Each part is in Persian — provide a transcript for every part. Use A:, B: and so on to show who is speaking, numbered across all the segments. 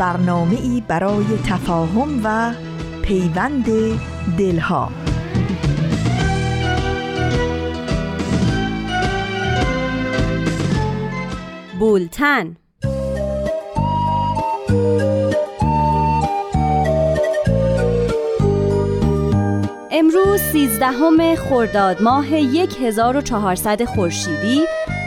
A: برنامه ای برای تفاهم و پیوند دلها
B: بولتن امروز سیزدهم خرداد ماه 1400 خورشیدی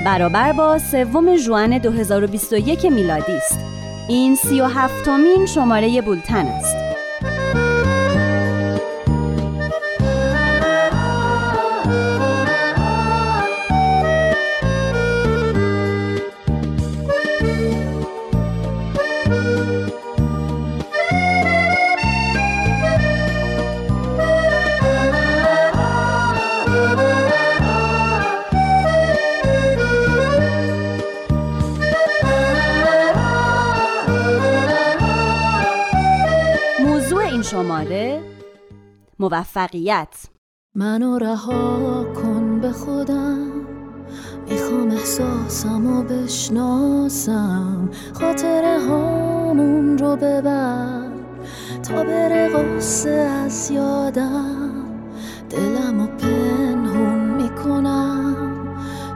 B: برابر با سوم ژوئن 2021 میلادی است. این سی و هفتمین شماره بولتن است. موفقیت.
C: منو رها کن به خودم. می‌خوام احساسم و بشناسم. خاطر هامون رو ببر. تا بره قصه از یادم. دلم و پنهون می‌کنم.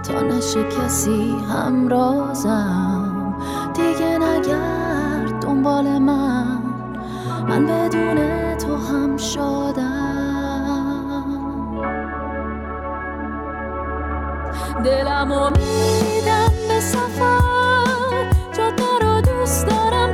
C: تا نشه کسی همرازم. دیگه نگرد دنبال من. من بدون تو هم شادم. دلمو میدم به سفر جاده رو دوست دارم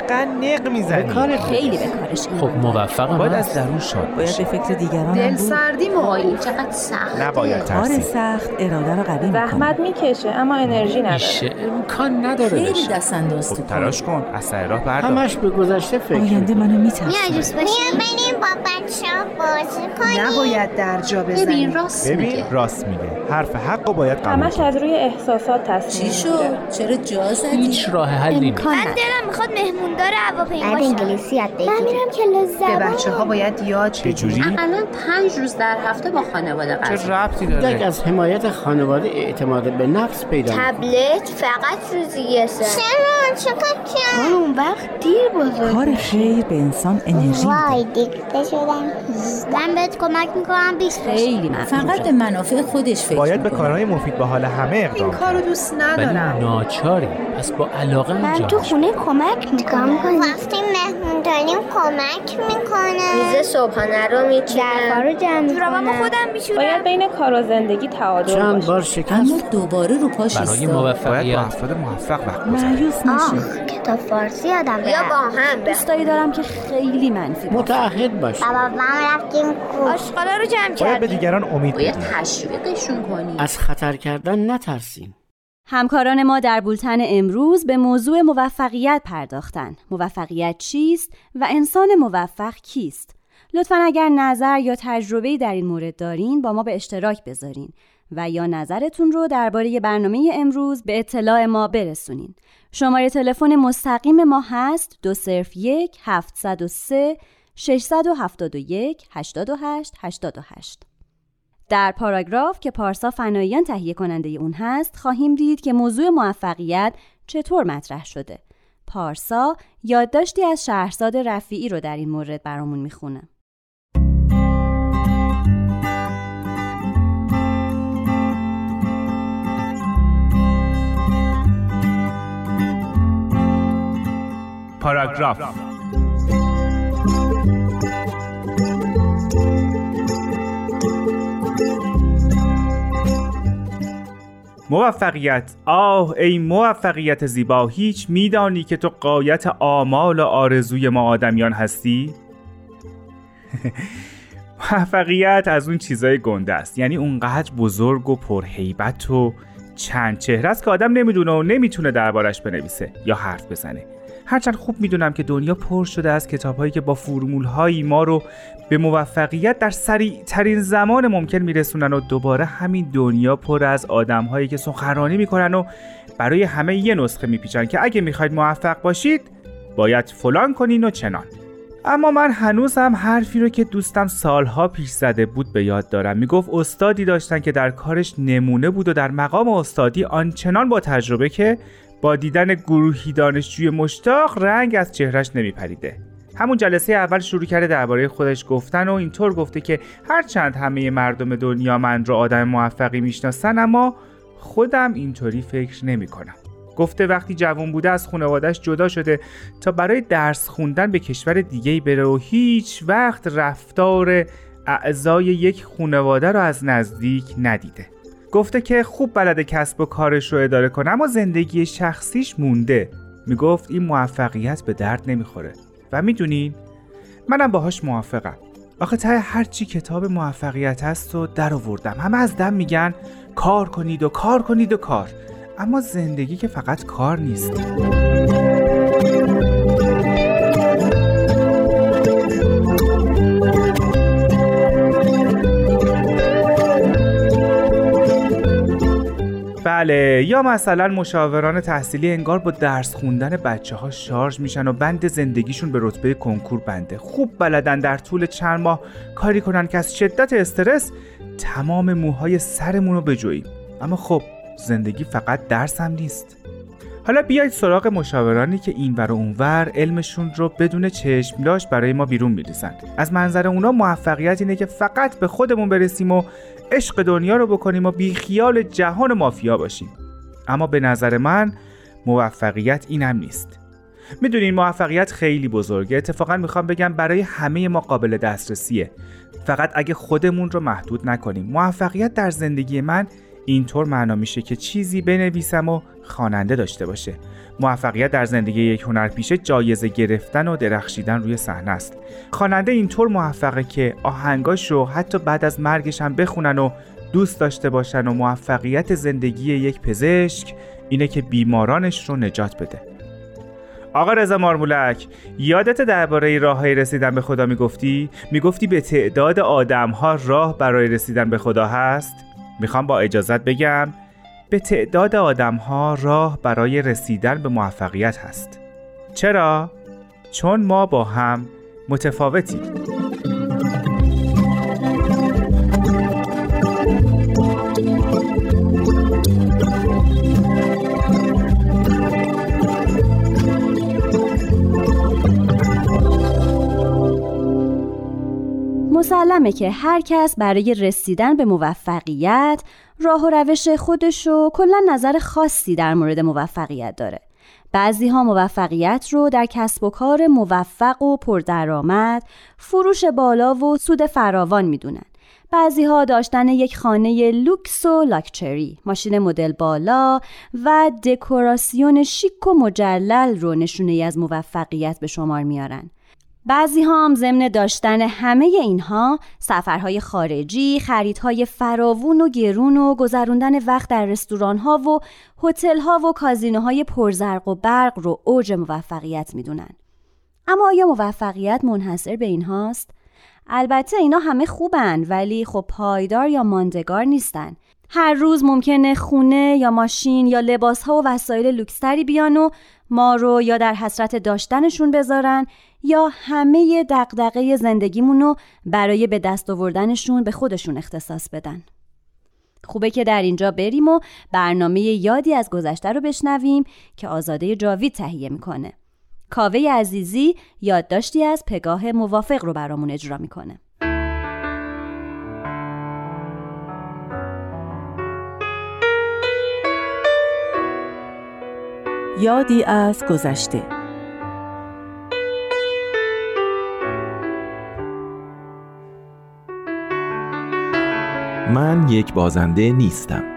D: چقدر نق
E: به
D: می‌زنی
E: کار
B: خیلی به کارش
F: خب موفقم.
D: باید. از درون شاد
A: باید
D: باشی.
A: به فکر دیگران
G: دل سردی موقعی
H: چقدر سخت.
D: نباید
A: کار
D: ترسید.
A: سخت اراده رو قوی می‌کنه.
G: زحمت می‌کشه اما انرژی نداره.
F: امکان نداره
H: خیلی
F: بشه.
H: دست انداز
D: خب
H: تو
D: تلاش کن. از سر راه بردار.
E: همش به گذشته فکر
A: آینده. منو میترسه
I: بریم با بچه ها بازی کنیم.
G: نباید در جا
H: ببین راست
D: ببین
H: میگه.
D: راست میگه. حرف حق رو باید قبول
G: همش از روی احساسات تصمیم
H: چی. شد؟ چرا جا زدی؟
F: هیچ راه حلی نیست.
B: امکان نداره.
I: دلم می‌خواد مهموندار هواپیما بعد انگلیسی یاد بگیرم من میرم کلاس
G: به
I: زبان.
G: بچه ها باید یاد
D: چه جوری؟
H: الان پنج روز در هفته با خانواده
D: چه
H: غذا.
D: ربطی داره؟
E: از حمایت خانواده اعتماد به نفس پیدا.
I: تبلت فقط روزی یه ساعت. چرا چقدر کم؟ اون وقت دیر بزرگ
A: کار خیر به انسان انرژی میده.
I: وای دیکته شدم. من بهت کمک می‌کنم بیست
B: خیلی
H: فقط به منافع خودش فکر
D: باید به. کارهای مفید به حال همه
G: این
D: اقدام
G: کار رو
D: کنی
G: دوست
F: ولی
G: ندارم
F: ناچاری پس با علاقه
I: من تو خونه کمک می‌کنم. وقتی مهمون داریم کمک می‌کنم. میز صبحانه رو میچینم. رو جمع می‌کنم. خودم میشورم.
G: باید بین کار و زندگی تعادل
E: چند
G: باشه.
E: بار شکست؟
H: اما دوباره رو پاش
F: برای
D: باید
F: موفقیت
D: افراد موفق وقت
A: مایوس نشه
I: آخ کتاب فارسی یادم بیا با هم
B: دوستایی دارم که خیلی منفی باشه.
E: متعهد باش
I: بابا من رفتیم کو آشغالا رو جمع
D: باید به
I: کردیم.
D: دیگران امید
H: باید تشویقشون کنی.
E: از خطر کردن نترسین
B: همکاران ما در بولتن امروز به موضوع موفقیت پرداختن. موفقیت چیست و انسان موفق کیست؟ لطفا اگر نظر یا تجربه در این مورد دارین با ما به اشتراک بذارین و یا نظرتون رو درباره برنامه امروز به اطلاع ما برسونین. شماره تلفن مستقیم ما هست دو صرف یک هفتصد و سه 671 88 88 در پاراگراف که پارسا فناییان تهیه کننده اون هست خواهیم دید که موضوع موفقیت چطور مطرح شده. پارسا یادداشتی از شهرزاد رفیعی رو در این مورد برامون می‌خونه.
D: پاراگراف موفقیت. آه ای موفقیت زیبا هیچ میدانی که تو قایت آمال و آرزوی ما آدمیان هستی؟ موفقیت از اون چیزای گنده است. یعنی اونقدر بزرگ و پرهیبت و چند چهره است که آدم نمی‌دونه و نمی‌تونه دربارش بنویسه یا حرف بزنه. هرچند خوب می‌دونم که دنیا پر شده از کتابهایی که با فرمولهایی ما رو به موفقیت در سریع ترین زمان ممکن میرسونن و دوباره همین دنیا پر از آدمهایی که سخنرانی می‌کنن و برای همه یه نسخه میپیچن که اگه می‌خواید موفق باشید باید فلان کنین و چنان. اما من هنوز هم حرفی رو که دوستم سالها پیش زده بود به یاد دارم. می‌گفت استادی داشتن که در کارش نمونه بود و در مقام استادی آنچنان با تجربه که با دیدن گروهی دانشجوی مشتاق رنگ از چهرش نمیپریده همون جلسه اول شروع کرده درباره خودش گفتن و اینطور گفته که هرچند همه مردم دنیا من را آدم موفقی می‌شناسن اما خودم اینطوری فکر نمی کنم. گفته وقتی جوان بوده از خانوادهش جدا شده تا برای درس خوندن به کشور دیگه بره و هیچ وقت رفتار اعضای یک خانواده رو از نزدیک ندیده گفته که خوب بلده کسب و کارش رو اداره کنه اما زندگی شخصیش مونده. می‌گفت این موفقیت به درد نمی‌خوره. و می‌دونین منم باهاش موافقم. آخه ته هرچی کتاب موفقیت هست و در آوردم. همه از دم میگن کار کنید و کار کنید و کار. اما زندگی که فقط کار نیست. بله. یا مثلا مشاوران تحصیلی انگار با درس خوندن بچه ها شارژ میشن و بند زندگیشون به رتبه کنکور بنده. خوب بلدن در طول چند ماه کاری کنن که از شدت استرس تمام موهای سرمون رو بجوییم. اما خب زندگی فقط درس هم نیست. حالا بیایید سراغ مشاورانی که این ور و اونور علمشون رو بدون چشملاش برای ما بیرون میریزن. از منظر اونا موفقیت اینه که فقط به خودمون برسیم و عشق دنیا رو بکنیم و بیخیال جهان مافیا باشیم. اما به نظر من موفقیت اینم نیست. می‌دونین موفقیت خیلی بزرگه. اتفاقا می‌خوام بگم برای همه ما قابل دسترسیه. فقط اگه خودمون رو محدود نکنیم. موفقیت در زندگی من اینطور معنا میشه که چیزی بنویسم و خواننده داشته باشه. موفقیت در زندگی یک هنرپیشه جایزه گرفتن و درخشیدن روی صحنه است. خواننده اینطور موفقه که آهنگاش رو حتی بعد از مرگش هم بخونن و دوست داشته باشن و موفقیت زندگی یک پزشک اینه که بیمارانش رو نجات بده. آقا رضا مارمولک یادت درباره راههای رسیدن به خدا می‌گفتی؟ می‌گفتی به تعداد آدمها راه برای رسیدن به خدا هست؟ می‌خوام با اجازت بگم به تعداد آدمها راه برای رسیدن به موفقیت هست. چرا؟ چون ما با هم متفاوتیم.
B: مسلمه که هر کس برای رسیدن به موفقیت راه و روش خودش و کلا نظر خاصی در مورد موفقیت داره. بعضی ها موفقیت رو در کسب و کار موفق و پردرآمد، فروش بالا و سود فراوان می‌دونن. بعضی ها داشتن یک خانه لوکس و لاکچری، ماشین مدل بالا و دکوراسیون شیک و مجلل رو نشونه از موفقیت به شمار میارن. بعضی ها هم ضمن داشتن همه اینها سفرهای خارجی، خریدهای فراوون و گرون و گذروندن وقت در رستوران ها و هتل ها و کازینوهای پرزرق و برق رو اوج موفقیت می‌دونن. اما آیا موفقیت منحصر به این هاست؟ البته اینا همه خوبن ولی خب پایدار یا ماندگار نیستن. هر روز ممکنه خونه یا ماشین یا لباس ها و وسایل لوکستری بیان و ما رو یا در حسرت داشتنشون بذارن یا همه دقدقه زندگیمون رو برای به دست آوردنشون به خودشون اختصاص بدن. خوبه که در اینجا بریم و برنامه یادی از گذشته رو بشنویم که آزاده جاوید تهیه می‌کنه. کاوه عزیزی یادداشتی از پگاه موافق رو برامون اجرا می‌کنه.
A: یادی از گذشته.
J: من یک بازنده نیستم.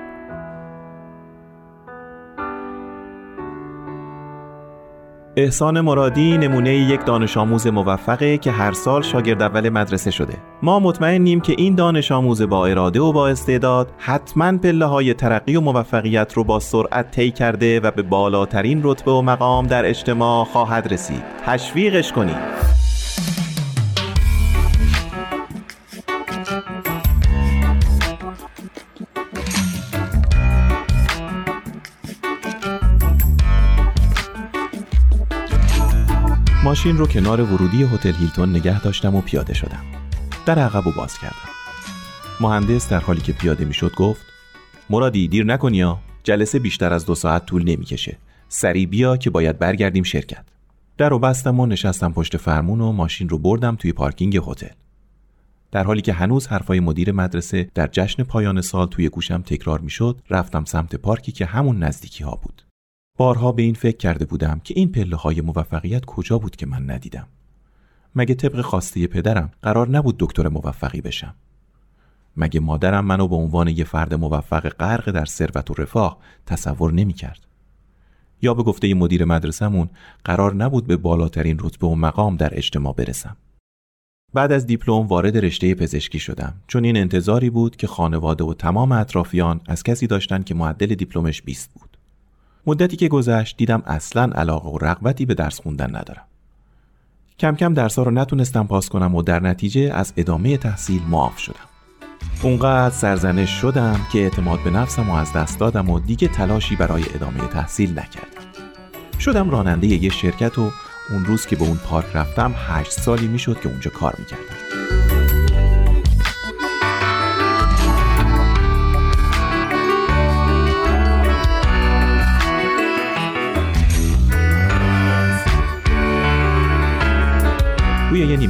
J: احسان مرادی نمونه یک دانش آموز موفقه که هر سال شاگرد اول مدرسه شده. ما مطمئنیم که این دانش آموز با اراده و با استعداد حتما پله های ترقی و موفقیت رو با سرعت طی کرده و به بالاترین رتبه و مقام در اجتماع خواهد رسید. تشویقش کنید ماشین رو کنار ورودی هتل هیلتون نگه داشتم و پیاده شدم. در عقب و باز کردم. مهندس در حالی که پیاده می‌شد گفت مرادی دیر نکنی یا جلسه بیشتر از دو ساعت طول نمی‌کشه. سریع بیا که باید برگردیم شرکت. در رو بستم و نشستم پشت فرمون و ماشین رو بردم توی پارکینگ هتل. در حالی که هنوز حرفای مدیر مدرسه در جشن پایان سال توی گوشم تکرار می‌شد رفتم سمت پارکی که همون نزدیکی ها بود. بارها به این فکر کرده بودم که این پله های موفقیت کجا بود که من ندیدم. مگه طبق خواسته پدرم قرار نبود دکتر موفقی بشم؟ مگه مادرم منو به عنوان یه فرد موفق غرق در ثروت و رفاه تصور نمی کرد یا به گفته مدیر مدرسهمون قرار نبود به بالاترین رتبه و مقام در اجتماع برسم؟ بعد از دیپلم وارد رشته پزشکی شدم. چون این انتظاری بود که خانواده و تمام اطرافیان از کسی داشتن که معدل دیپلمش 20 بود. مدتی که گذشت دیدم اصلا علاقه و رغبتی به درس خوندن ندارم. کم کم درسا رو نتونستم پاس کنم و در نتیجه از ادامه تحصیل معاف شدم. اونقدر سرزنش شدم که اعتماد به نفسم و از دست دادم و دیگه تلاشی برای ادامه تحصیل نکردم. شدم راننده یه شرکت و اون روز که به اون پارک رفتم هشت سالی می‌شد که اونجا کار می‌کردم.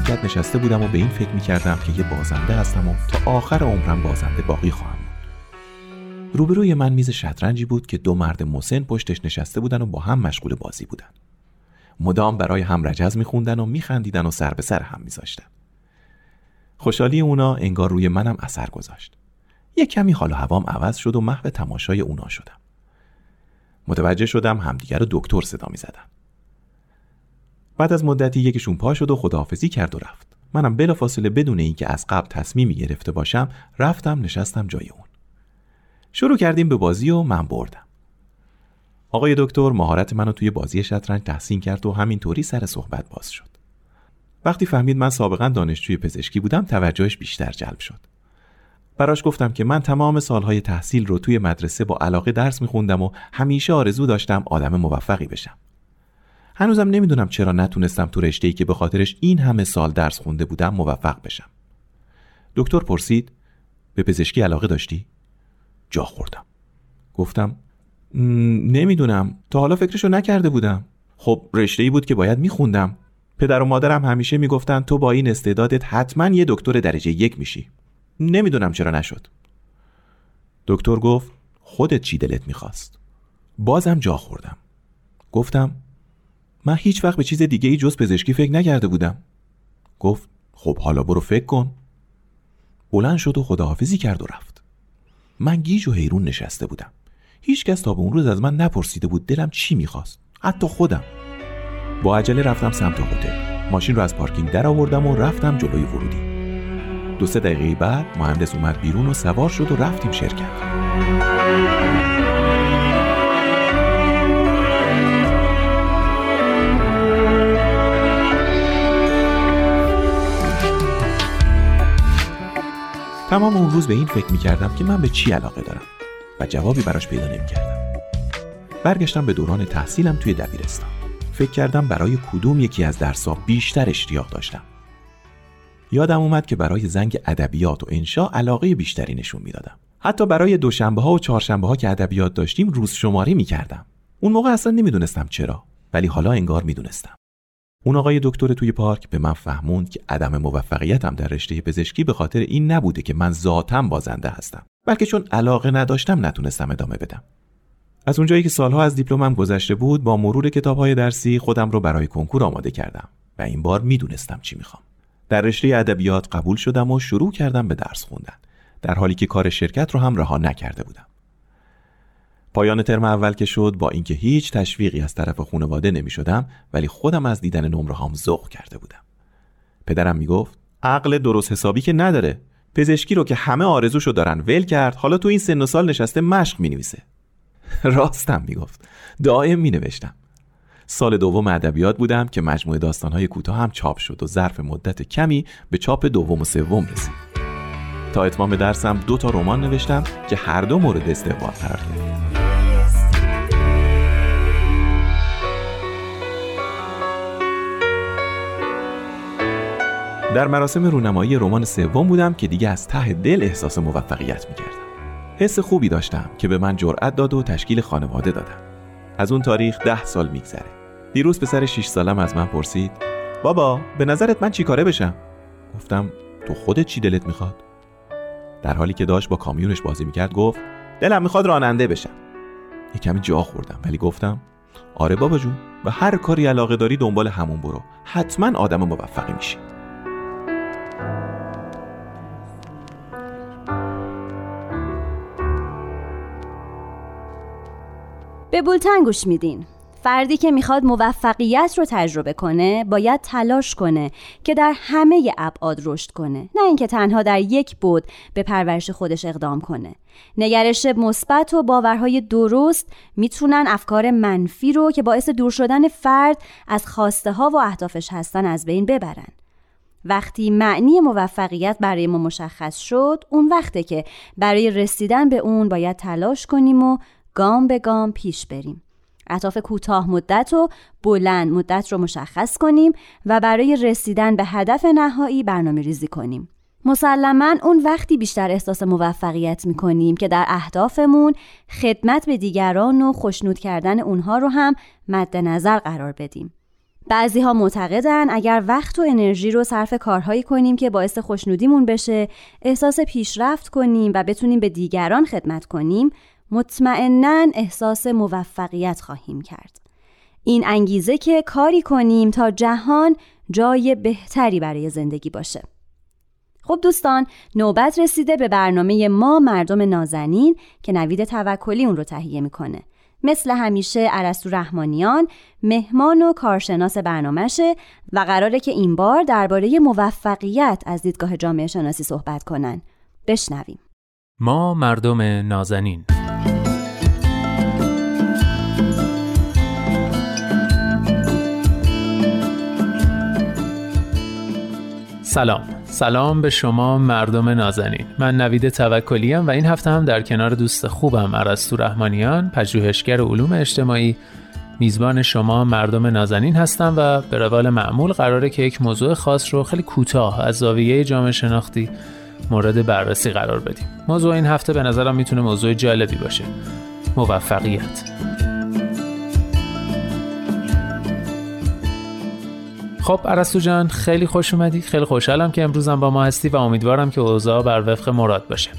J: یه نیمکت نشسته بودم و به این فکر می‌کردم که یه بازنده هستم و تا آخر عمرم بازنده باقی خواهم بود. روبروی من میز شطرنجی بود که دو مرد مسن پشتش نشسته بودن و با هم مشغول بازی بودن. مدام برای هم رجز میخوندن و میخندیدن و سر به سر هم میذاشتن. خوشحالی اونا انگار روی منم اثر گذاشت. یک کمی حال و هوام عوض شد و محو تماشای اونا شدم. متوجه شدم همدیگر رو دکتر صدا می زدن. بعد از مدتی یکیشون پا شد و خداحافظی کرد و رفت. منم بلافاصله بدون اینکه از قبل تصمیمی گرفته باشم رفتم نشستم جای اون. شروع کردیم به بازی و من بردم. آقای دکتر مهارت منو توی بازی شطرنج تحسین کرد و همینطوری سر صحبت باز شد. وقتی فهمید من سابقا دانشجوی پزشکی بودم توجهش بیشتر جلب شد. براش گفتم که من تمام سالهای تحصیل رو توی مدرسه با علاقه درس میخوندم و همیشه آرزو داشتم آدم موفقی بشم. هنوزم نمی‌دونم چرا نتونستم تو رشته‌ای که به خاطرش این همه سال درس خونده بودم موفق بشم. دکتر پرسید به پزشکی علاقه داشتی؟ جا خوردم. گفتم نمی‌دونم. تا حالا فکرشو نکرده بودم. خب رشته ای بود که باید میخوندم. پدر و مادرم همیشه می‌گفتن تو با این استعدادت حتما یه دکتر درجه یک میشی. نمی‌دونم چرا نشد. دکتر گفت خودت چی دلت می‌خواست؟ بازم جا خوردم. گفتم من هیچ وقت به چیز دیگه ای جز پزشکی فکر نکرده بودم. گفت خب حالا برو فکر کن. بلند شد و خداحافظی کرد و رفت. من گیج و حیرون نشسته بودم. هیچکس تا به اون روز از من نپرسیده بود دلم چی می‌خواست. حتی خودم. با عجله رفتم سمت هتل. ماشین رو از پارکینگ در آوردم و رفتم جلوی ورودی. دو سه دقیقه بعد مهندس اومد بیرون و سوار شد و رفتیم شرکت. تمام اون روز به این فکر می‌کردم که من به چی علاقه دارم و جوابی براش پیدا نمی‌کردم. برگشتم به دوران تحصیلم توی دبیرستان. فکر کردم برای کدوم یکی از درسها بیشتر اشتیاق داشتم. یادم اومد که برای زنگ ادبیات و انشا علاقه بیشتری نشون می‌دادم. حتی برای دوشنبه ها و چهارشنبه ها که ادبیات داشتیم روز شماری می‌کردم. اون موقع اصلا نمی‌دونستم چرا ولی حالا انگار می‌دونستم. اون آقای دکتر توی پارک به من فهموند که عدم موفقیتم در رشته پزشکی به خاطر این نبوده که من ذاتم بازنده هستم. بلکه چون علاقه نداشتم نتونستم ادامه بدم. از اونجایی که سالها از دیپلمم گذشته بود با مرور کتابهای درسی خودم رو برای کنکور آماده کردم و این بار می‌دونستم چی می‌خوام. در رشته ادبیات قبول شدم و شروع کردم به درس خوندن در حالی که کار شرکت رو هم رها نکرده بودم. پایان ترم اول که شد با اینکه هیچ تشویقی از طرف خانواده نمی شدم ولی خودم از دیدن نمره هم ذوق کرده بودم. پدرم می‌گفت عقل درست حسابی که نداره. پزشکی رو که همه آرزوشو دارن ول کرد. حالا تو این سن و سال نشسته مشق می نویسه راستم می‌گفت. دائم می نوشتم سال دوم ادبیات بودم که مجموعه داستانهای کوتاه هم چاپ شد و ظرف مدت کمی به چاپ دوم و سوم رسید. تا اتمام درسم دو تا رمان نوشتم که هر دو مورد استقبال قرار گرفت در مراسم رونمایی رمان سوم بودم که دیگه از ته دل احساس موفقیت می‌کردم. حس خوبی داشتم که به من جرأت داد و تشکیل خانواده دادم. از اون تاریخ ده سال میگذره. دیروز پسر 6 سالم از من پرسید بابا به نظرت من چی کاره بشم؟ گفتم تو خودت چی دلت می‌خواد؟ در حالی که داشت با کامیونش بازی می‌کرد گفت دلم می‌خواد راننده بشم. یه کمی جا خوردم ولی گفتم آره بابا جون و هر کاری علاقه داری دنبال همون برو. حتما آدم موفقی میشی.
B: به بولتن گوش میدین. فردی که می‌خواد موفقیت رو تجربه کنه باید تلاش کنه که در همه ابعاد رشد کنه. نه اینکه تنها در یک بود به پرورش خودش اقدام کنه. نگرش مثبت و باورهای درست می‌تونن افکار منفی رو که باعث دور شدن فرد از خواسته ها و اهدافش هستن از بین ببرن. وقتی معنی موفقیت برای ما مشخص شد اون وقته که برای رسیدن به اون باید تلاش کنیم و گام به گام پیش بریم اهداف کوتاه مدت و بلند مدت رو مشخص کنیم و برای رسیدن به هدف نهایی برنامه ریزی کنیم. مسلما اون وقتی بیشتر احساس موفقیت می کنیم که در اهدافمون خدمت به دیگران و خوشنود کردن اونها رو هم مد نظر قرار بدیم. بعضی ها معتقدن اگر وقت و انرژی رو صرف کارهایی کنیم که باعث خوشنودیمون بشه، احساس پیشرفت کنیم و بتونیم به دیگران خدمت کنیم، مطمئنا احساس موفقیت خواهیم کرد. این انگیزه که کاری کنیم تا جهان جای بهتری برای زندگی باشه. خب دوستان نوبت رسیده به برنامه ما مردم نازنین که نوید توکلی اون رو تهیه می‌کنه مثل همیشه عرستو رحمانیان مهمان و کارشناس برنامهشه و قراره که این بار درباره موفقیت از دیدگاه جامعه شناسی صحبت کنن بشنویم
F: ما مردم نازنین سلام. سلام به شما مردم نازنین. من نوید توکلی و این هفته هم در کنار دوست خوبم عرستو رحمانیان پژوهشگر علوم اجتماعی میزبان شما مردم نازنین هستم و به روال معمول قراره که یک موضوع خاص رو خیلی کوتاه از زاویه جامعه شناختی مورد بررسی قرار بدیم. موضوع این هفته به نظرم می‌تونه موضوع جالبی باشه. موفقیت. خب عرستو جان خیلی خوش اومدی. خیلی خوشحالم که امروزم با ما هستی و امیدوارم که اوضاع بر وفق مراد باشه.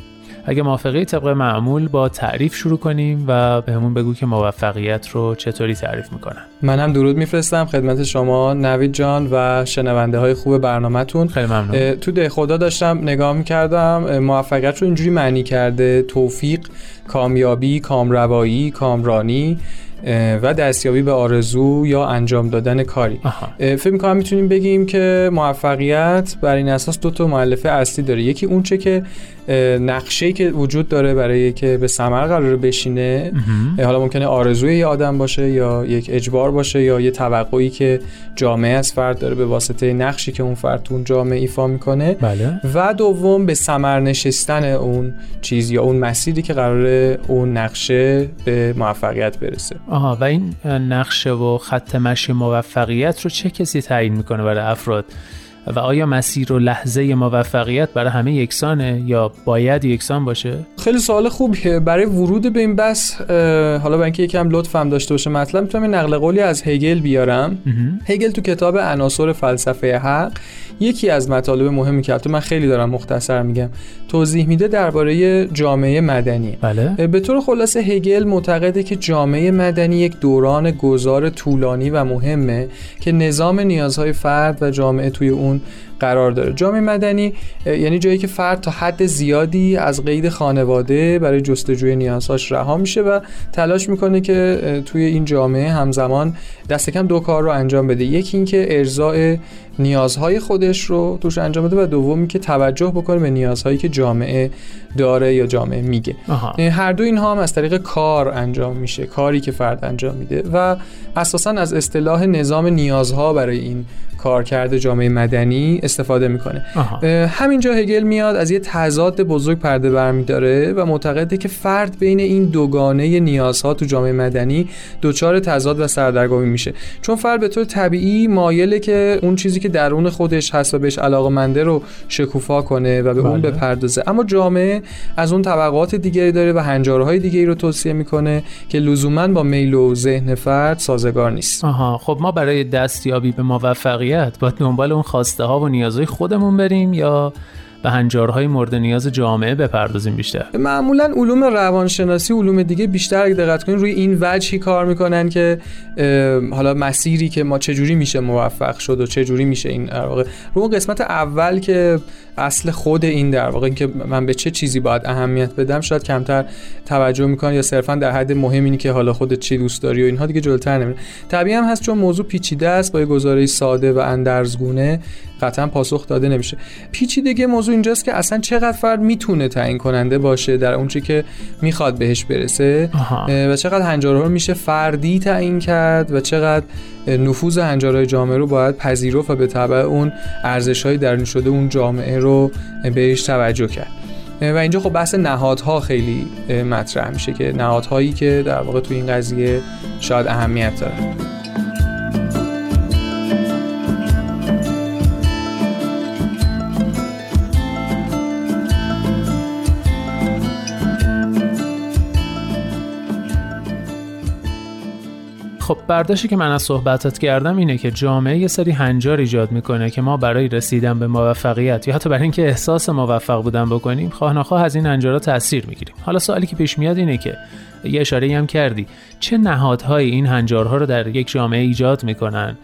F: اگه موافقی طبق معمول با تعریف شروع کنیم و بهمون بگو که موفقیت رو چطوری تعریف می‌کنن.
K: منم درود میفرستم خدمت شما نوید جان و شنونده های خوب برنامهتون.
F: خیلی ممنون.
K: تو ده خدا داشتم نگاه می‌کردم موفقیت رو اینجوری معنی کرده توفیق کامیابی کامروایی کامرانی. و دستیابی به آرزو یا انجام دادن کاری. فکر می‌کنم می‌تونیم بگیم که موفقیت بر این اساس دو تا مؤلفه اصلی داره. یکی اونچه که نقشه که وجود داره برای که به ثمر قرار بشینه. حالا ممکنه آرزوی یه آدم باشه یا یک اجبار باشه یا یه توقعی که جامعه از فرد داره به واسطه نقشی که اون فرد تو اون جامعه ایفا می‌کنه.
F: بله.
K: و دوم به ثمر نشستن اون چیز یا اون مسیری که قراره اون نقشه به موفقیت برسه.
F: آها و این نقشه و خط مشی موفقیت رو چه کسی تعیین می‌کنه برای افراد؟ و آیا مسیر و لحظه موفقیت برای همه یکسانه یا باید یکسان باشه؟
K: خیلی سوال خوبیه. برای ورود به این اه، حالا برای اینکه یکم لطفم داشته باشه مطلب می‌تونم نقل قولی از هگل بیارم. هگل تو کتاب عناصر فلسفه حق یکی از مطالب مهمی که من خیلی دارم مختصر میگم توضیح میده درباره جامعه مدنی.
F: بله.
K: به طور خلاصه هگل معتقده که جامعه مدنی یک دوران گذار طولانی و مهمه که نظام نیازهای فرد و جامعه توی اون قرار داره. جامعه مدنی یعنی جایی که فرد تا حد زیادی از قید خانواده برای جستجوی نیازهاش رها میشه و تلاش می‌کنه که توی این جامعه همزمان دست کم دو کار رو انجام بده. یکی اینکه ارضاء نیازهای خودش رو توش انجام بده و دومی که توجه بکنه به نیازهایی که جامعه داره یا جامعه میگه. هر دو اینها هم از طریق کار انجام میشه کاری که فرد انجام میده و اساسا از اصطلاح نظام نیازها برای این کارکرد جامعه مدنی استفاده می‌کنه. همینجا هگل میاد از یه تضاد بزرگ پرده برمیداره و معتقده که فرد بین این دوگانه نیازها تو جامعه مدنی دچار تضاد و سردرگمی میشه. چون فرد به طور طبیعی مایله که اون چیزی که درون خودش هست و بهش علاقمنده رو شکوفا کنه و به اون
F: بله.
K: بپردازه اما جامعه از اون طبقات دیگری داره و هنجارهای دیگری رو توصیه می‌کنه که لزوما با میل و ذهن فرد سازگار نیست
F: آها خب ما برای دستیابی به موفقیت باید دنبال اون خواسته ها و نیازهای خودمون بریم یا به هنجارهای مورد نیاز جامعه بپردازیم بیشتر.
K: معمولا علوم روانشناسی علوم دیگه بیشتر اگه دقت کنین روی این وجهی کار می‌کنن که حالا مسیری که ما چجوری میشه موفق شد و چجوری میشه این رو قسمت اول که اصل خود این در واقع اینکه من به چه چیزی باید اهمیت بدم شاید کمتر توجه می‌کنن یا صرفا در حد مهم اینی که حالا خودت چی دوست داری و اینها دیگه جلوتر نمیره طبیعی هم هست چون موضوع پیچیده است با یه گزاره ساده و اندرزگونه قطعا پاسخ داده نمیشه. پیچیدگی موضوع اینجاست که اصلا چقدر فرد می‌تونه تعیین کننده باشه در اونچه که می‌خواد بهش برسه
F: آها.
K: و چقدر هنجارها رو میشه فردی تعیین کرد و چقدر نفوذ هنجارهای جامعه رو باید پذیرفت و به تبع اون ارزش های درون شده اون جامعه رو بهش توجه کرد. و اینجا خب بحث نهادها خیلی مطرح میشه که نهادهایی که در واقع تو این قضیه شاید اهمیت دارن.
F: خب برداشتی که من از صحبتات کردم اینه که جامعه یه سری هنجار ایجاد می‌کنه که ما برای رسیدن به موفقیت یا حتی برای اینکه احساس موفق بودن بکنیم خواه نخواه از این هنجارها تاثیر می‌گیریم. حالا سوالی که پیش میاد اینه که یه اشاره هم کردی. چه نهادهایی این هنجارها رو در یک جامعه ایجاد می‌کنن؟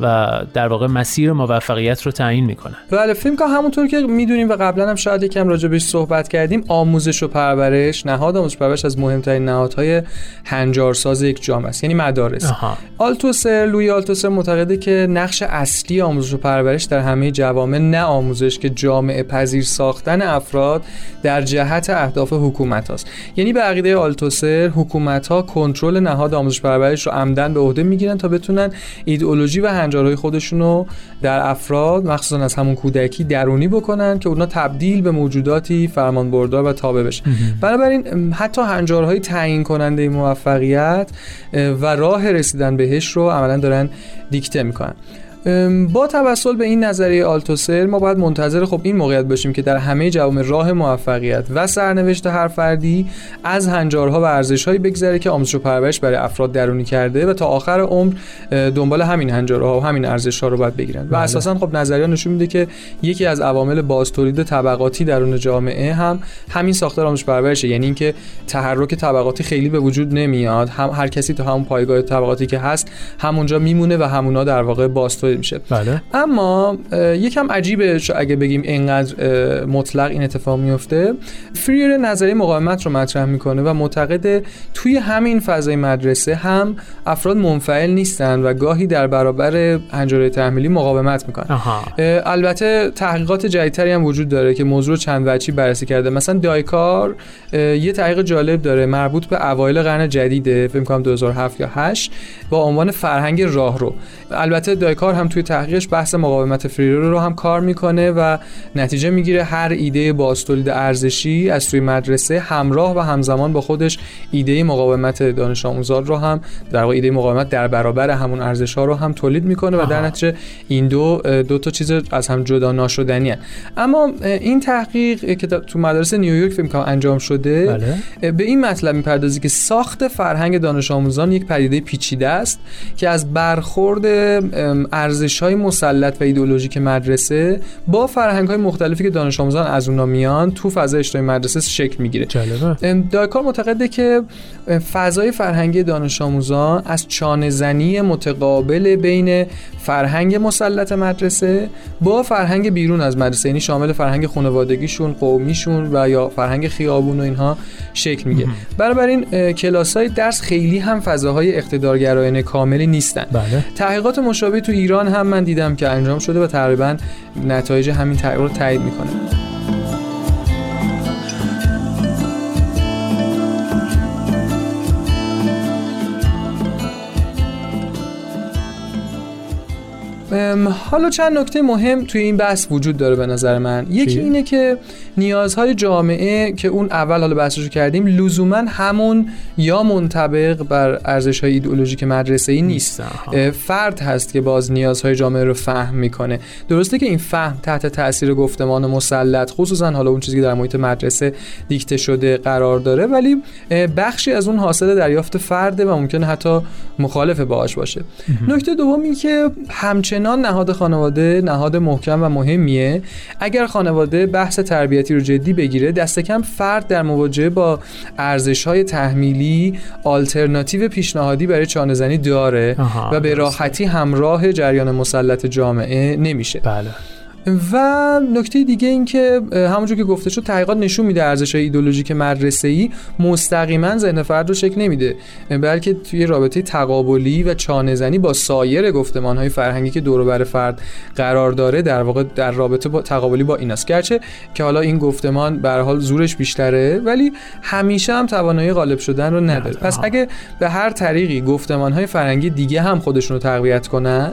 F: و در واقع مسیر موفقیت رو تعیین می‌کنن.
K: بله فیلم که همونطور که می‌دونیم و قبلا هم شاید یکم راجبش صحبت کردیم آموزش و پرورش نهاد آموزش و پرورش از مهمترین نهادهای هنجارساز یک جامعه است یعنی مدارس.
F: آها.
K: آلتوسر لوی آلتوسر معتقده که نقش اصلی آموزش و پرورش در همه جوامع نه آموزش که جامعه پذیر ساختن افراد در جهت اهداف حکومت هاست. یعنی به عقیده آلتوسر حکومت ها کنترل نهاد آموزش و پرورش رو عمدن به عهده می‌گیرن تا بتونن ایدئولوژی و هنجارهای خودشون رو در افراد مخصوصا از همون کودکی درونی بکنن که اونا تبدیل به موجوداتی فرمانبردار و تابع بشن بنابراین حتی هنجارهای تعیین کننده موفقیت و راه رسیدن بهش رو عملا دارن دیکته می‌کنن. با توسل به این نظریه آلتوسر ما باید منتظر خب این موقعیت باشیم که در همه جوامع راه موفقیت و سرنوشت هر فردی از هنجارها و ارزشهایی بگذره که آموزش و پرورش برای افراد درونی کرده و تا آخر عمر دنبال همین هنجارها و همین ارزشها رو باید بگیرن و
F: بله.
K: اساسا خب نظریه نشون میده که یکی از عوامل بازتولید طبقاتی درون جامعه هم همین ساختار آموزش پرورشه یعنی اینکه تحرک طبقاتی خیلی به وجود نمیاد هم هر کسی تو همون پایگاه طبقاتی که هست همونجا میمونه و همونا در واقع بازتولید میشه.
F: بله.
K: اما یکم عجیبه ش- اگه بگیم اینقدر مطلق این اتفاق میفته. فریر نظریه مقاومت رو مطرح می‌کنه و معتقده توی همین فضای مدرسه هم افراد منفعل نیستن و گاهی در برابر هنجاره تحمیلی مقاومت می‌کنن.
F: آها.
K: البته تحقیقات جدیدتری هم وجود داره که موضوع رو چند وجهی بررسی کرده. مثلا دایکار یه تحقیق جالب داره مربوط به اوایل قرن جدیده فکر کنم 2007 یا 8 با عنوان فرهنگ راهرو. البته دایکار هم توی تحقیقش بحث مقاومت فریرو رو هم کار می‌کنه و نتیجه می‌گیره هر ایده بازتولید ارزشی از توی مدرسه همراه و همزمان با خودش ایده مقاومت دانش آموزان رو هم در واقع ایده مقاومت در برابر همون ارزش ها رو هم تولید می‌کنه و در. نتیجه این دو دو تا چیز از هم جدا ناشدنی هن. اما این تحقیق که تو مدارس نیویورک فکر کنم انجام شده
F: بله
K: به این مطلب می‌پردازی که ساخت فرهنگ دانش آموزان یک پدیده پیچیده است که از برخورد ارزش های مسلط و ایدئولوژیک مدرسه با فرهنگ های مختلفی که دانش آموزان از اونا میان تو فضای اجتماعی مدرسه شکل می‌گیره. دایکار معتقده که فضای فرهنگی دانش آموزان از چانه زنی متقابل بین فرهنگ مسلط مدرسه با فرهنگ بیرون از مدرسه یعنی شامل فرهنگ خانوادگیشون قومیشون و یا فرهنگ خیابون و اینها شکل میگه بنابراین کلاس های درس خیلی هم فضاهای اقتدارگرایانه کاملی نیستن.
F: بله.
K: تحقیقات مشابه تو ایران هم من دیدم که انجام شده و تقریبا نتایج همین تحقیق رو تایید می‌کنه. حالا چند نکته مهم توی این بحث وجود داره به نظر من. یکی اینه که نیازهای جامعه که اون اول حالا بحثشو کردیم لزوما همون یا منطبق بر ارزش‌های ایدئولوژیک مدرسه‌ای نیست. فرد هست که باز نیازهای جامعه رو فهم می‌کنه. درسته که این فهم تحت تاثیر گفتمان مسلط خصوصا حالا اون چیزی که در محیط مدرسه دیکته شده قرار داره ولی بخشی از اون حاصل دریافت فرده و ممکنه حتی مخالف باهاش باشه. نکته دومی که همچنان نهاد خانواده نهاد محکم و مهمیه. اگر خانواده بحث تربیتی رو جدی بگیره دست کم فرد در مواجهه با ارزش‌های تحمیلی آلترناتیو پیشنهادی برای چانه‌زنی داره و به راحتی همراه جریان مسلط جامعه نمیشه.
F: بله.
K: و نکته دیگه این که همونجور که گفته شد تحقیقات نشون میده ارزش ایدولوژیک مدرسه ای مستقیما ذهن فرد رو شکل نمیده. بلکه توی رابطه تقابلی و چانه زنی با سایر گفتمان های فرهنگی که دور بر فرد قرار داره در واقع در رابطه با تقابلی با ایناست. گرچه که حالا این گفتمان به حال زورش بیشتره ولی همیشه هم توانایی غالب شدن رو نداره. پس اگه به هر طریقی گفتمان های فرهنگی دیگه هم خودشون رو تقویت کنن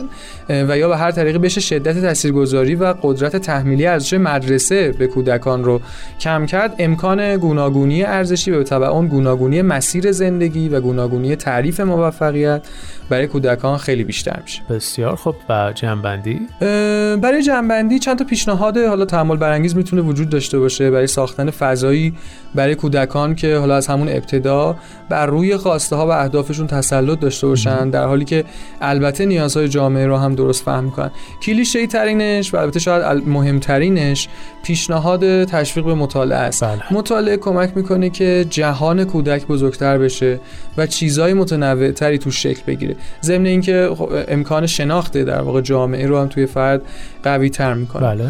K: و یا به هر طریقی بشه شدت تاثیرگذاری و قدرت تحمیلی ارزش مدرسه به کودکان رو کم کرد امکان گوناگونی ارزشی به تبع اون گوناگونی مسیر زندگی و گوناگونی تعریف موفقیت برای کودکان خیلی بیشتر میشه.
F: بسیار خب. و جنبندی
K: برای جنبندی چند تا پیشنهاد حالا تحمل برانگیز می‌تونه وجود داشته باشه برای ساختن فضایی برای کودکان که حالا از همون ابتدا بر روی خواسته ها و اهدافشون تسلط داشته باشن در حالی که البته نیازهای جامعه رو هم درست فهم کنن کلیشه ترینش و البته شاید مهمترینش پیشنهاد تشویق به مطالعه است. مطالعه کمک می‌کنه که جهان کودک بزرگتر بشه و چیزهای متنوع تری توش شکل بگیره. ضمن اینکه خب امکان شناخت در واقع جامعه رو هم توی فرد قوی تر می‌کنه.
F: بله.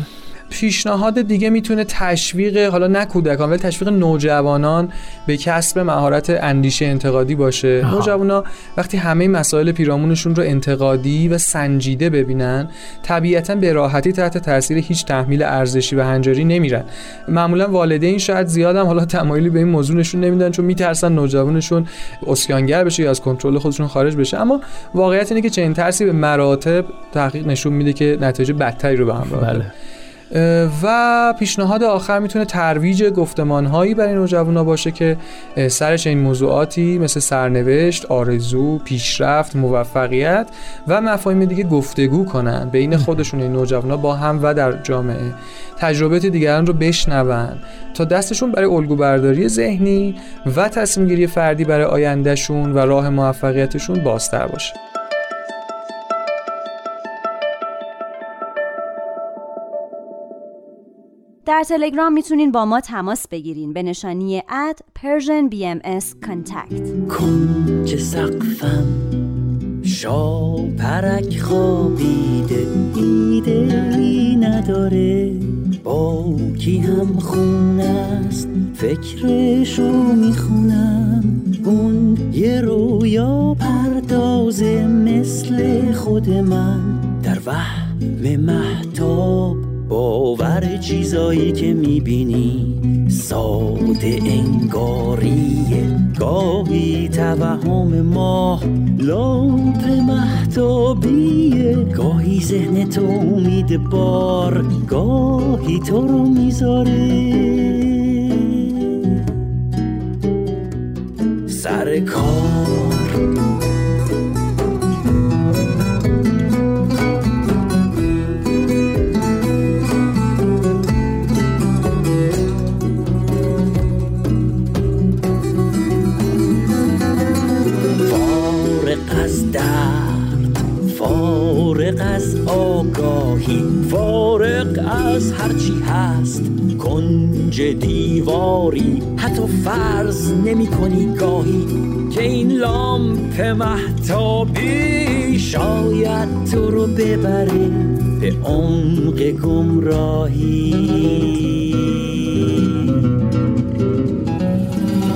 K: پیشنهاد دیگه می‌تونه تشویق حالا نه کودکان ولی تشویق نوجوانان به کسب مهارت اندیشه انتقادی باشه
F: آها.
K: نوجوانا وقتی همه مسائل پیرامونشون رو انتقادی و سنجیده ببینن طبیعتا به راحتی تحت تاثیر هیچ تحمیل ارزشی و هنجاری نمیرن معمولا والدین شاید زیادم حالا تمایلی به این موضوع نشون نمیدن چون میترسن نوجوانشون اسیانگر بشه یا از کنترل خودشون خارج بشه اما واقعیت اینه که چنین ترسی به مراتب تحقیق نشون میده که نتایج بدتری رو به همراه داره.
F: بله
K: و پیشنهاد آخر می‌تونه ترویج گفتمان هایی برای نوجوانا باشه که سرش این موضوعاتی مثل سرنوشت، آرزو، پیشرفت، موفقیت و مفاهیم دیگه گفتگو کنن. بین خودشون این نوجوانا با هم و در جامعه. تجربیات دیگران رو بشنون تا دستشون برای الگو برداری ذهنی و تصمیم گیری فردی برای آیندهشون و راه موفقیتشون بازتر باشه.
B: در تلگرام می‌تونین با ما تماس بگیرین. به نشانی اد Persian BMS Contact.
L: کنج سقفم شا پرک خوابیده ایده نداره. با کی هم خون است؟ فکرشو می‌خونم. اون یه رویا پردازه مثل خود من. در وهم محتاب باور چیزایی که می‌بینی ساده انگاریه گاهی توهم ماه لامپ محتابیه گاهی ذهن تو امید بار گاهی تو رو می‌ذاره. سر کار آگاهی فارغ از هرچی هست. کنج دیواری. حتی فرض نمی کنی گاهی که این لامپ محتابی شاید تو رو ببره به عمق گمراهی.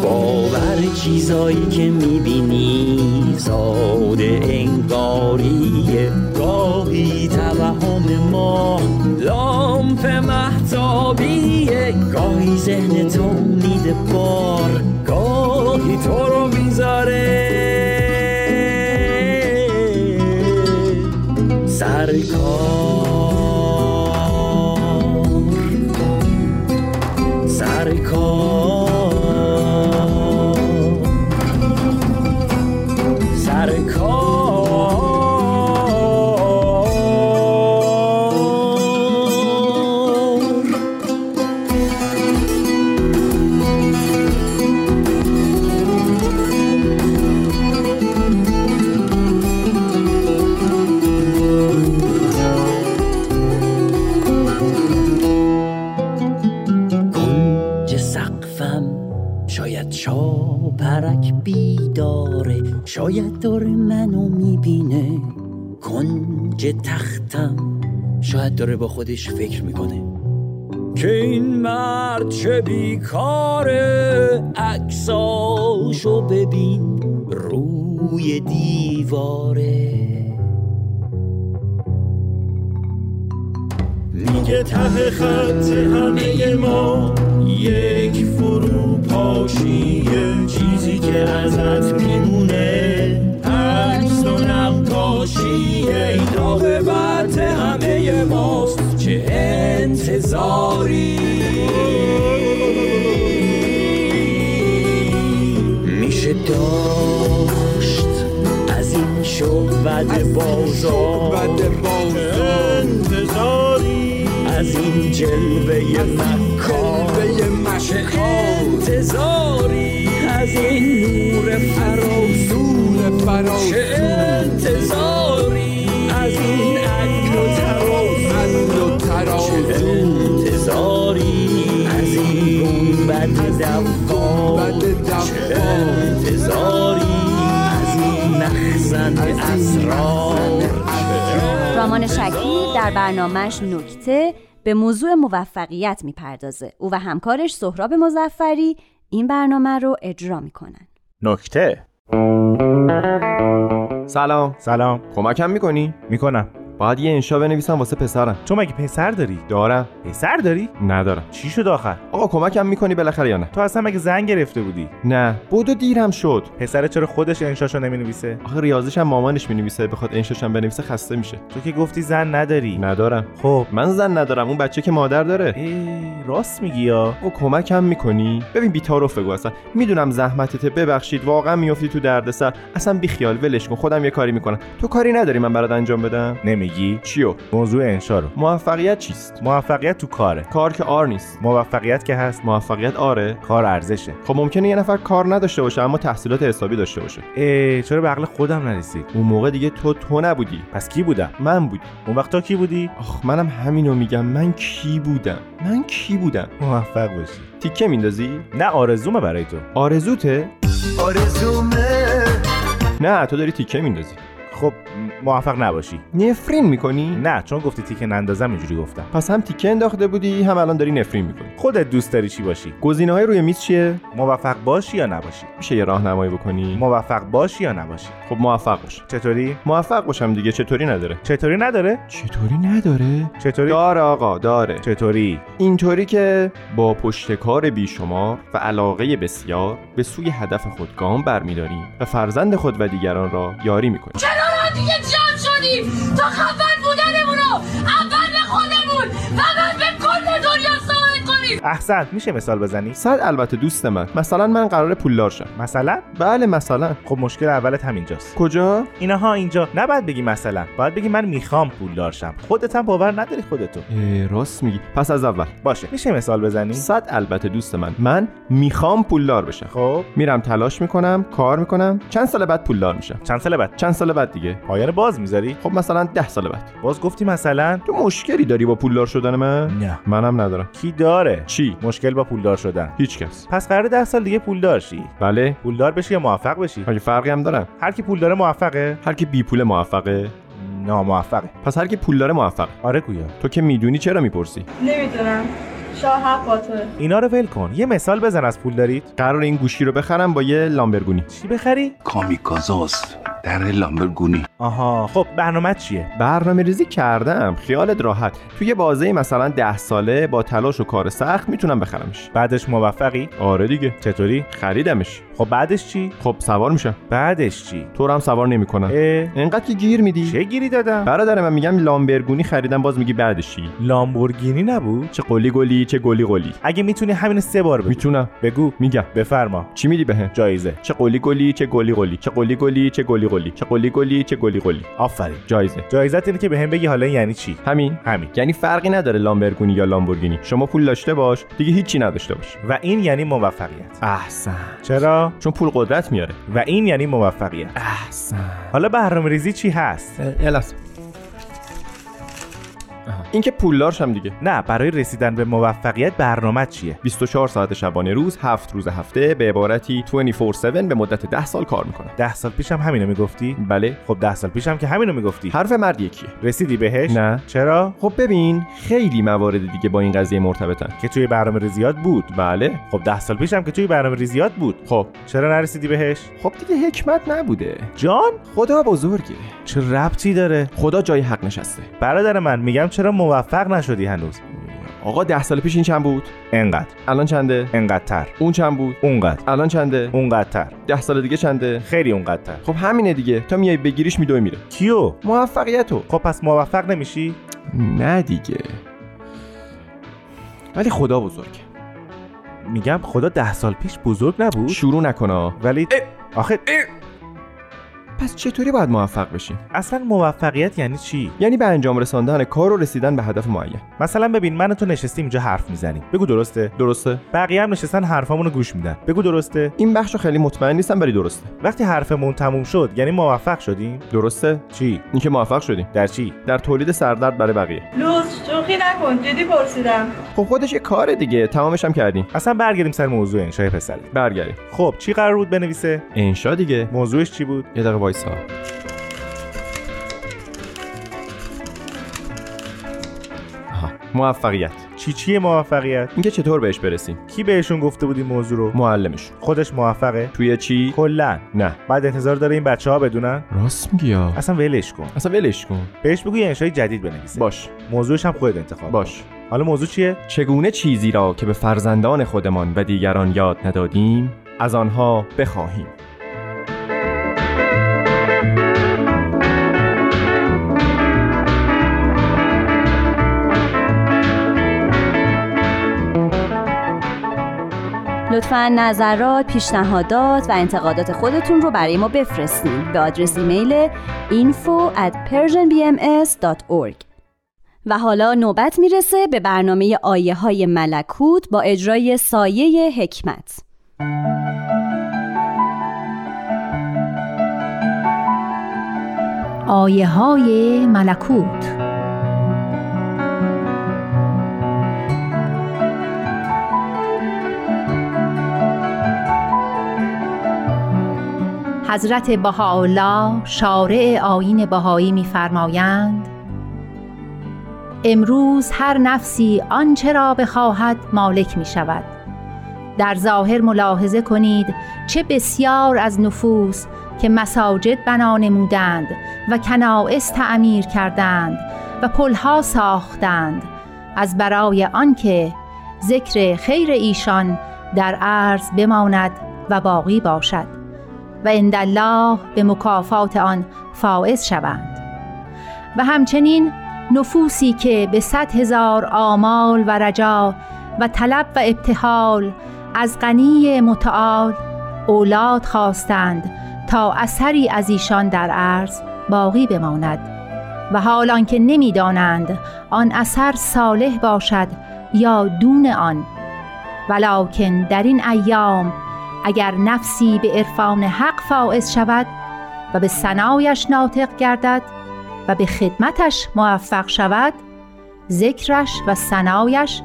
L: باور چیزایی که می‌بینی ساده انگاریه توهم ما. لامپ محتابیه گاهی ذهن تو میده بار. گاهی تو رو می‌ذاره. کنج تختم شاید داره با خودش فکر می‌کنه. که این مرد چه بیکاره عکساشو ببین روی دیواره. میگه ته خط همه ما یک فروپاشیه چیزی که ازت میمونه بد بازار. انتظاری. از این جلوه مکان. چه انتظاری. از این نور فراسون. چه انتظاری. از این عدل و ترازو. چه انتظاری. از این گنبد اسرار
B: رامان شکیب در برنامهش نکته به موضوع موفقیت می‌پردازه. او و همکارش سهراب مزفری این برنامه رو اجرا می‌کنن.
D: نکته.
M: سلام.
D: سلام.
M: کمکم می‌کنی؟
D: می‌کنم.
M: باید یه انشا بنویسم واسه پسرم.
D: تو مگه پسر داری؟
M: دارم.
D: پسر داری؟
M: ندارم.
D: چی شد آخر؟
M: آقا کمکم می‌کنی بالاخره یا نه؟
D: تو اصلا مگه زن گرفته بودی؟
M: نه. بودو دیرم شد.
D: پسر چرا خودش انشاشو نمی‌نویسه؟
M: آخه ریاضیش هم مامانش می‌نویسه. بخواد انشاشم بنویسه خسته میشه.
D: تو که گفتی زن نداری.
M: ندارم.
D: خب.
M: من زن ندارم. اون بچه که مادر داره.
D: ای راست میگی یا؟
M: او کمکم می‌کنی؟ ببین بی‌تعارف بگو اصلا. می‌دونم زحمتته ببخشید واقعا میافتی تو دردسر. اصلا بیخیال. ولش کن. خودم یه کاری می‌کنم. تو کاری نداری من برات انجام بدم؟
D: نمیگی
M: چیو؟
D: موضوع انشا رو.
M: موفقیت چیست؟
D: موفقیت تو کاره.
M: کار که آر نیست.
D: موفقیت که هست
M: موفقیت آره.
D: کار ارزشه.
M: خب ممکنه یه نفر کار نداشته باشه اما تحصیلات حسابی داشته باشه.
D: ای چرا به عقل خودم نرسید؟
M: اون موقع دیگه تو تو نبودی.
D: پس کی بودم؟
M: من بودی.
D: اون وقت تو کی بودی؟
M: آخ منم همینو میگم. من کی بودم؟ من کی بودم؟
D: موفق باشی.
M: تیکه میندازی؟
D: نه آرزومه برای تو.
M: آرزوته؟
L: آرزومه.
M: نه تو داری تیکه میندازی.
D: خب موفق نباشی.
M: نفرین می‌کنی؟
D: نه چون گفتی تیکه نندازم اینجوری گفتم.
M: پس هم تیکه انداخته بودی هم الان داری نفرین می‌کنی.
D: خودت دوست داری چی باشی؟
M: گزینه های روی میز چیه؟
D: موفق باشی یا نباشی؟
M: میشه یه راهنمایی بکنی؟
D: موفق باشی یا نباشی؟
M: خب موفق باش.
D: چطوری؟
M: موفق باشم دیگه چطوری نداره؟
D: چطوری نداره؟
M: چطوری نداره؟
D: چطوری؟
M: داره آقا داره.
D: چطوری؟
M: اینطوری که با پشتکار بیشمار و علاقه بسیار به سوی هدف خود گام برمیداریم و فرزند خود و دیگران را یاری می‌کنیم.
C: دیگه جمع شدیم تا خفن بودنمون رو. اول
D: احسن میشه مثال بزنی؟
M: صد البته دوست من. مثلا من قرار پولدار شم
D: مثلا؟
M: بله مثلا.
D: خب مشکل اولت همینجاست.
M: کجا؟
D: اینها اینجا. نباید بگی مثلا. باید بگی من می‌خوام پولدار شم خودت هم باور نداری خودتو.
M: راست میگی. پس از اول.
D: باشه. میشه مثال بزنی؟
M: صد البته دوست من. من می‌خوام پولدار بشم.
D: خب.
M: میرم تلاش می‌کنم کار می‌کنم. چند سال بعد پولدار میشم.
D: چند سال بعد؟
M: چند سال بعد دیگه.
D: پایان باز می‌ذاری؟
M: خب مثلا ده سال بعد.
D: باز گفتی مثلا؟
M: تو مشکلی داری با پولدار شدن من؟
D: نه.
M: منم ندارم.
D: کی داره؟
M: چی؟
D: مشکل با پولدار شدن.
M: هیچ کس.
D: پس قرار ده سال دیگه پولدار شی.
M: بله.
D: پولدار بشی یا موفق بشی؟
M: مگه فرقی هم دارم
D: هر کی پول داره موفقه.
M: هر کی بی پول موفقه.
D: ناموفقه.
M: پس هر کی پول داره موفق
D: آره گویا.
M: تو که می‌دونی چرا می‌پرسی؟
G: نمی‌دونم. شاه حق با توه.
D: اینا رو ول کن. یه مثال بزن از پول دارید.
M: قرار این گوشی رو بخرم با یه لامبرگونی.
D: چی بخری؟
N: کامیکازاست. در لامبرگونی.
D: آها. خب برنامه چیه؟
M: برنامه ریزی کردم. خیالت راحت. توی بازه مثلا ده ساله با تلاش و کار سخت می‌تونم بخرمش.
D: بعدش موفقی؟
M: آره دیگه.
D: چطوری؟
M: خریدمش.
D: خب بعدش چی؟
M: خب سوار میشم
D: بعدش چی؟
M: تو هم سوار نمی‌کنم
D: اه.
M: انقدر که گیر میدی.
D: چه گیری دادم؟
M: برادر من میگم لامبرگونی خریدم باز میگی بعدش چی؟
D: لامبورگینی نبود؟
M: چه قلی گلی. چه گلی گلی.
D: اگه می‌تونی همین سه بار بگو.
M: می‌تونم.
D: بگو.
M: میگم.
D: بفرما.
M: چی میدی بهم
D: جایزه.
M: چه قلی گلی چه گلی گلی. چه قلی گلی چه گلی گلی. چه قلی گلی چه گلی گلی.
D: آفرین.
M: جایزه.
D: جایزت اینه که بهم بگی حالا یعنی چی؟
M: همین.
D: همین.
M: یعنی فرقی نداره لامبرگونی یا لامبورگینی. شما پول داشته باش دیگه هیچی نداشته باش.
D: و این یعنی موفقیت.
M: احسن.
D: چرا؟
M: چون پول قدرت میاره.
D: و این یعنی موفقیت.
M: احسن.
D: حالا برنامه ریزی چی هست؟
M: یه لحظه این که پولدار شم دیگه.
D: نه برای رسیدن به موفقیت برنامه چیه؟
M: 24 ساعت شبانه روز هفت روز هفته به عبارتی 24/7 به مدت 10 سال کار می‌کنم
D: ده سال پیشم همینو می‌گفتی؟
M: بله.
D: خب ده سال پیشم که همینو می‌گفتی.
M: حرف مرد یکیه.
D: رسیدی بهش؟
M: نه.
D: چرا؟
M: خب ببین خیلی موارد دیگه با این قضیه مرتبطن.
D: که توی برنامه ریزیات بود.
M: بله.
D: خب ده سال پیشم که توی برنامه ریزیات بود.
M: خب.
D: چرا نرسیدی بهش؟
M: خب دیگه حکمت نبوده.
D: جان؟
M: خدا بزرگه.
D: چه ربطی داره؟
M: خدا جای حق نشسته.
D: برادر من میگم چرا موفق نشدی هنوز؟
M: آقا ده سال پیش این چند بود؟
D: انقدر.
M: الان چنده؟
D: انقدرتر.
M: اون چند بود؟
D: اونقدر.
M: الان چنده؟
D: اونقدرتر.
M: ده سال دیگه چنده؟
D: خیلی اونقدرتر.
M: خب همینه دیگه. تا میای بگیریش میدوی میره.
D: کیو؟
M: موفقیتو.
D: خب پس موفق نمیشی؟
M: نه دیگه. ولی خدا بزرگه.
D: میگم خدا ده سال پیش بزرگ نبود؟
M: شروع نکنه
D: ولی آخه
M: پس چطوری باید موفق بشیم
D: اصلا موفقیت یعنی چی؟
M: یعنی به انجام رساندن کار و رسیدن به هدف معین.
D: مثلا ببین من و تو نشستیم اینجا حرف می‌زنیم. بگو درسته؟
M: درسته.
D: بقیه هم نشستن حرفامونو گوش میدن. بگو درسته؟
M: این بخشو خیلی مطمئن نیستم ولی درسته.
D: وقتی حرفمون تموم شد یعنی موفق شدیم؟
M: درسته.
D: چی؟
M: اینکه موفق شدیم.
D: در چی؟
M: در تولید سردرد برای بقیه.
G: لوز شوخی نکن. جدی پرسیدم.
M: خب خودش یه کاره دیگه. تمامش هم کردیم
D: اصلا برگردیم سر موضوع انشای پسره
M: برگردیم
D: خب چی قرار بود بنویسه؟
M: انشا دیگه.
D: موضوعش چی بود؟
M: یه دقیقه وایسا. موفقیت.
D: چی چیه موفقیت؟
M: اینکه چطور بهش برسیم؟
D: کی بهشون گفته بود این موضوع رو؟
M: معلمش.
D: خودش موفقه؟
M: توی چی؟
D: کلا.
M: نه.
D: بعد انتظار داره این بچه ها بدونن؟
M: راست میگی
D: اصلا ولش کن.
M: اصلا ولش کن.
D: بهش بگو یه انشای جدید بنویسه.
M: باش.
D: موضوعش هم خودت انتخاب
M: باش.
D: حالا موضوع چیه؟
M: چگونه چیزی را که به فرزندان خودمان و دیگران یاد ندادیم از آنها بخواهیم؟
B: لطفا نظرات، پیشنهادات و انتقادات خودتون رو برای ما بفرستین به آدرس ایمیل info at persianbms.org و حالا نوبت می‌رسه به برنامه آیه های ملکوت با اجرای سایه حکمت.
O: آیه های ملکوت حضرت بهاءالله شارع آیین بهایی می‌فرمایند امروز هر نفسی آنچه را بخواهد مالک می شود در ظاهر ملاحظه کنید چه بسیار از نفوس که مساجد بنا نمودند و کنائس تعمیر کردند و پلها ساختند. از برای آنکه ذکر خیر ایشان در عرض بماند و باقی باشد و الله به مکافات آن فائز شوند. و همچنین نفوسی که به صد هزار آمال و رجا و طلب و ابتحال از غنی متعال اولاد خواستند تا اثری از ایشان در عرض باقی بماند. و حال آنکه نمی‌دانند آن اثر صالح باشد یا دون آن. ولکن در این ایام اگر نفسی به عرفان حق فائز شود و به ثنایش ناطق گردد و به خدمتش موفق شود ذکرش و ثنایش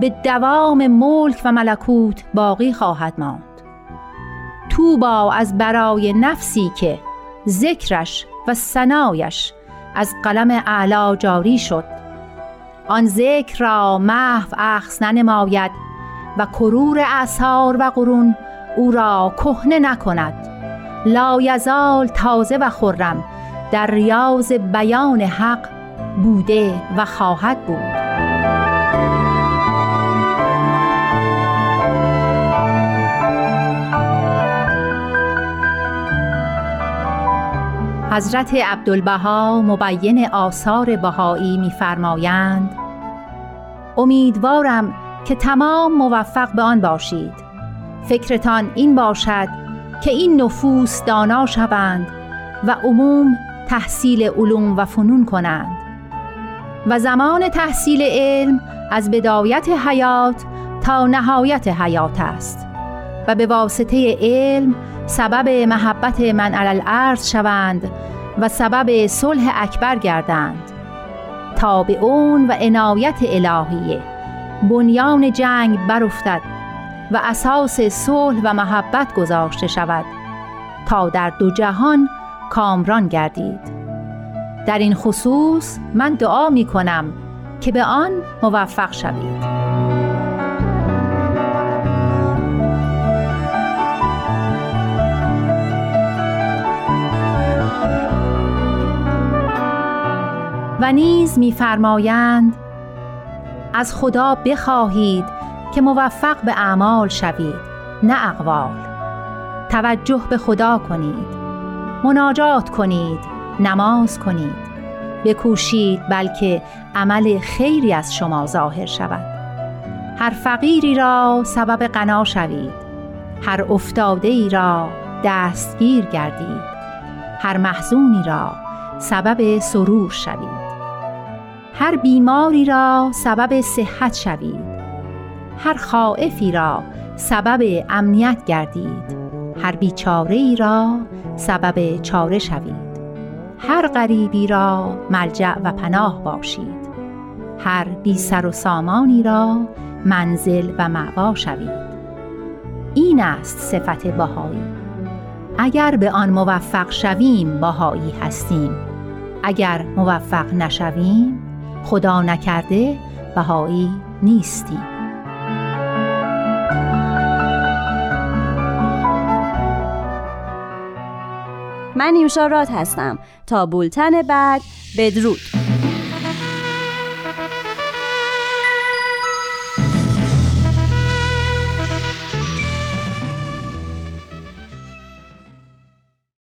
O: به دوام ملک و ملکوت باقی خواهد ماند. توبا از برای نفسی که ذکرش و ثنایش از قلم اعلا جاری شد آن ذکر را محو اخذ ننماید و کرور اثار و قرون او را کهنه نکند. لا یزال تازه و خرم در ریاض بیان حق بوده و خواهد بود. حضرت عبدالبها مبین آثار بهایی می‌فرمایند امیدوارم که تمام موفق به آن باشید. فکرتان این باشد که این نفوس دانا شوند و عموم تحصیل علوم و فنون کنند. و زمان تحصیل علم از بدایت حیات تا نهایت حیات است. و به واسطه علم سبب محبت من علی الارض شوند و سبب صلح اکبر گردند. تا به اون و عنایت الهیه بنیان جنگ برافتد و اساس صلح و محبت گذاشته شود تا در دو جهان کامران گردید. در این خصوص من دعا می کنم که به آن موفق شوید. و نیز می‌فرمایند از خدا بخواهید که موفق به اعمال شوید نه اقوال. توجه به خدا کنید. مناجات کنید نماز کنید. بکوشید بلکه عمل خیری از شما ظاهر شود. هر فقیری را سبب غنا شوید. هر افتاده ای را دستگیر گردید. هر محزونی را سبب سرور شوید. هر بیماری را سبب صحت شوید. هر خائفی را سبب امنیت گردید. هر بیچاره ای را سبب چاره شوید. هر غریبی را ملجع و پناه باشید. هر بی سر و سامانی را منزل و معوا شوید. این است صفت بهایی. اگر به آن موفق شویم بهایی هستیم. اگر موفق نشویم خدا نکرده بهایی نیستیم.
B: من نیوشا راد هستم. تا بولتن بعد بدرود.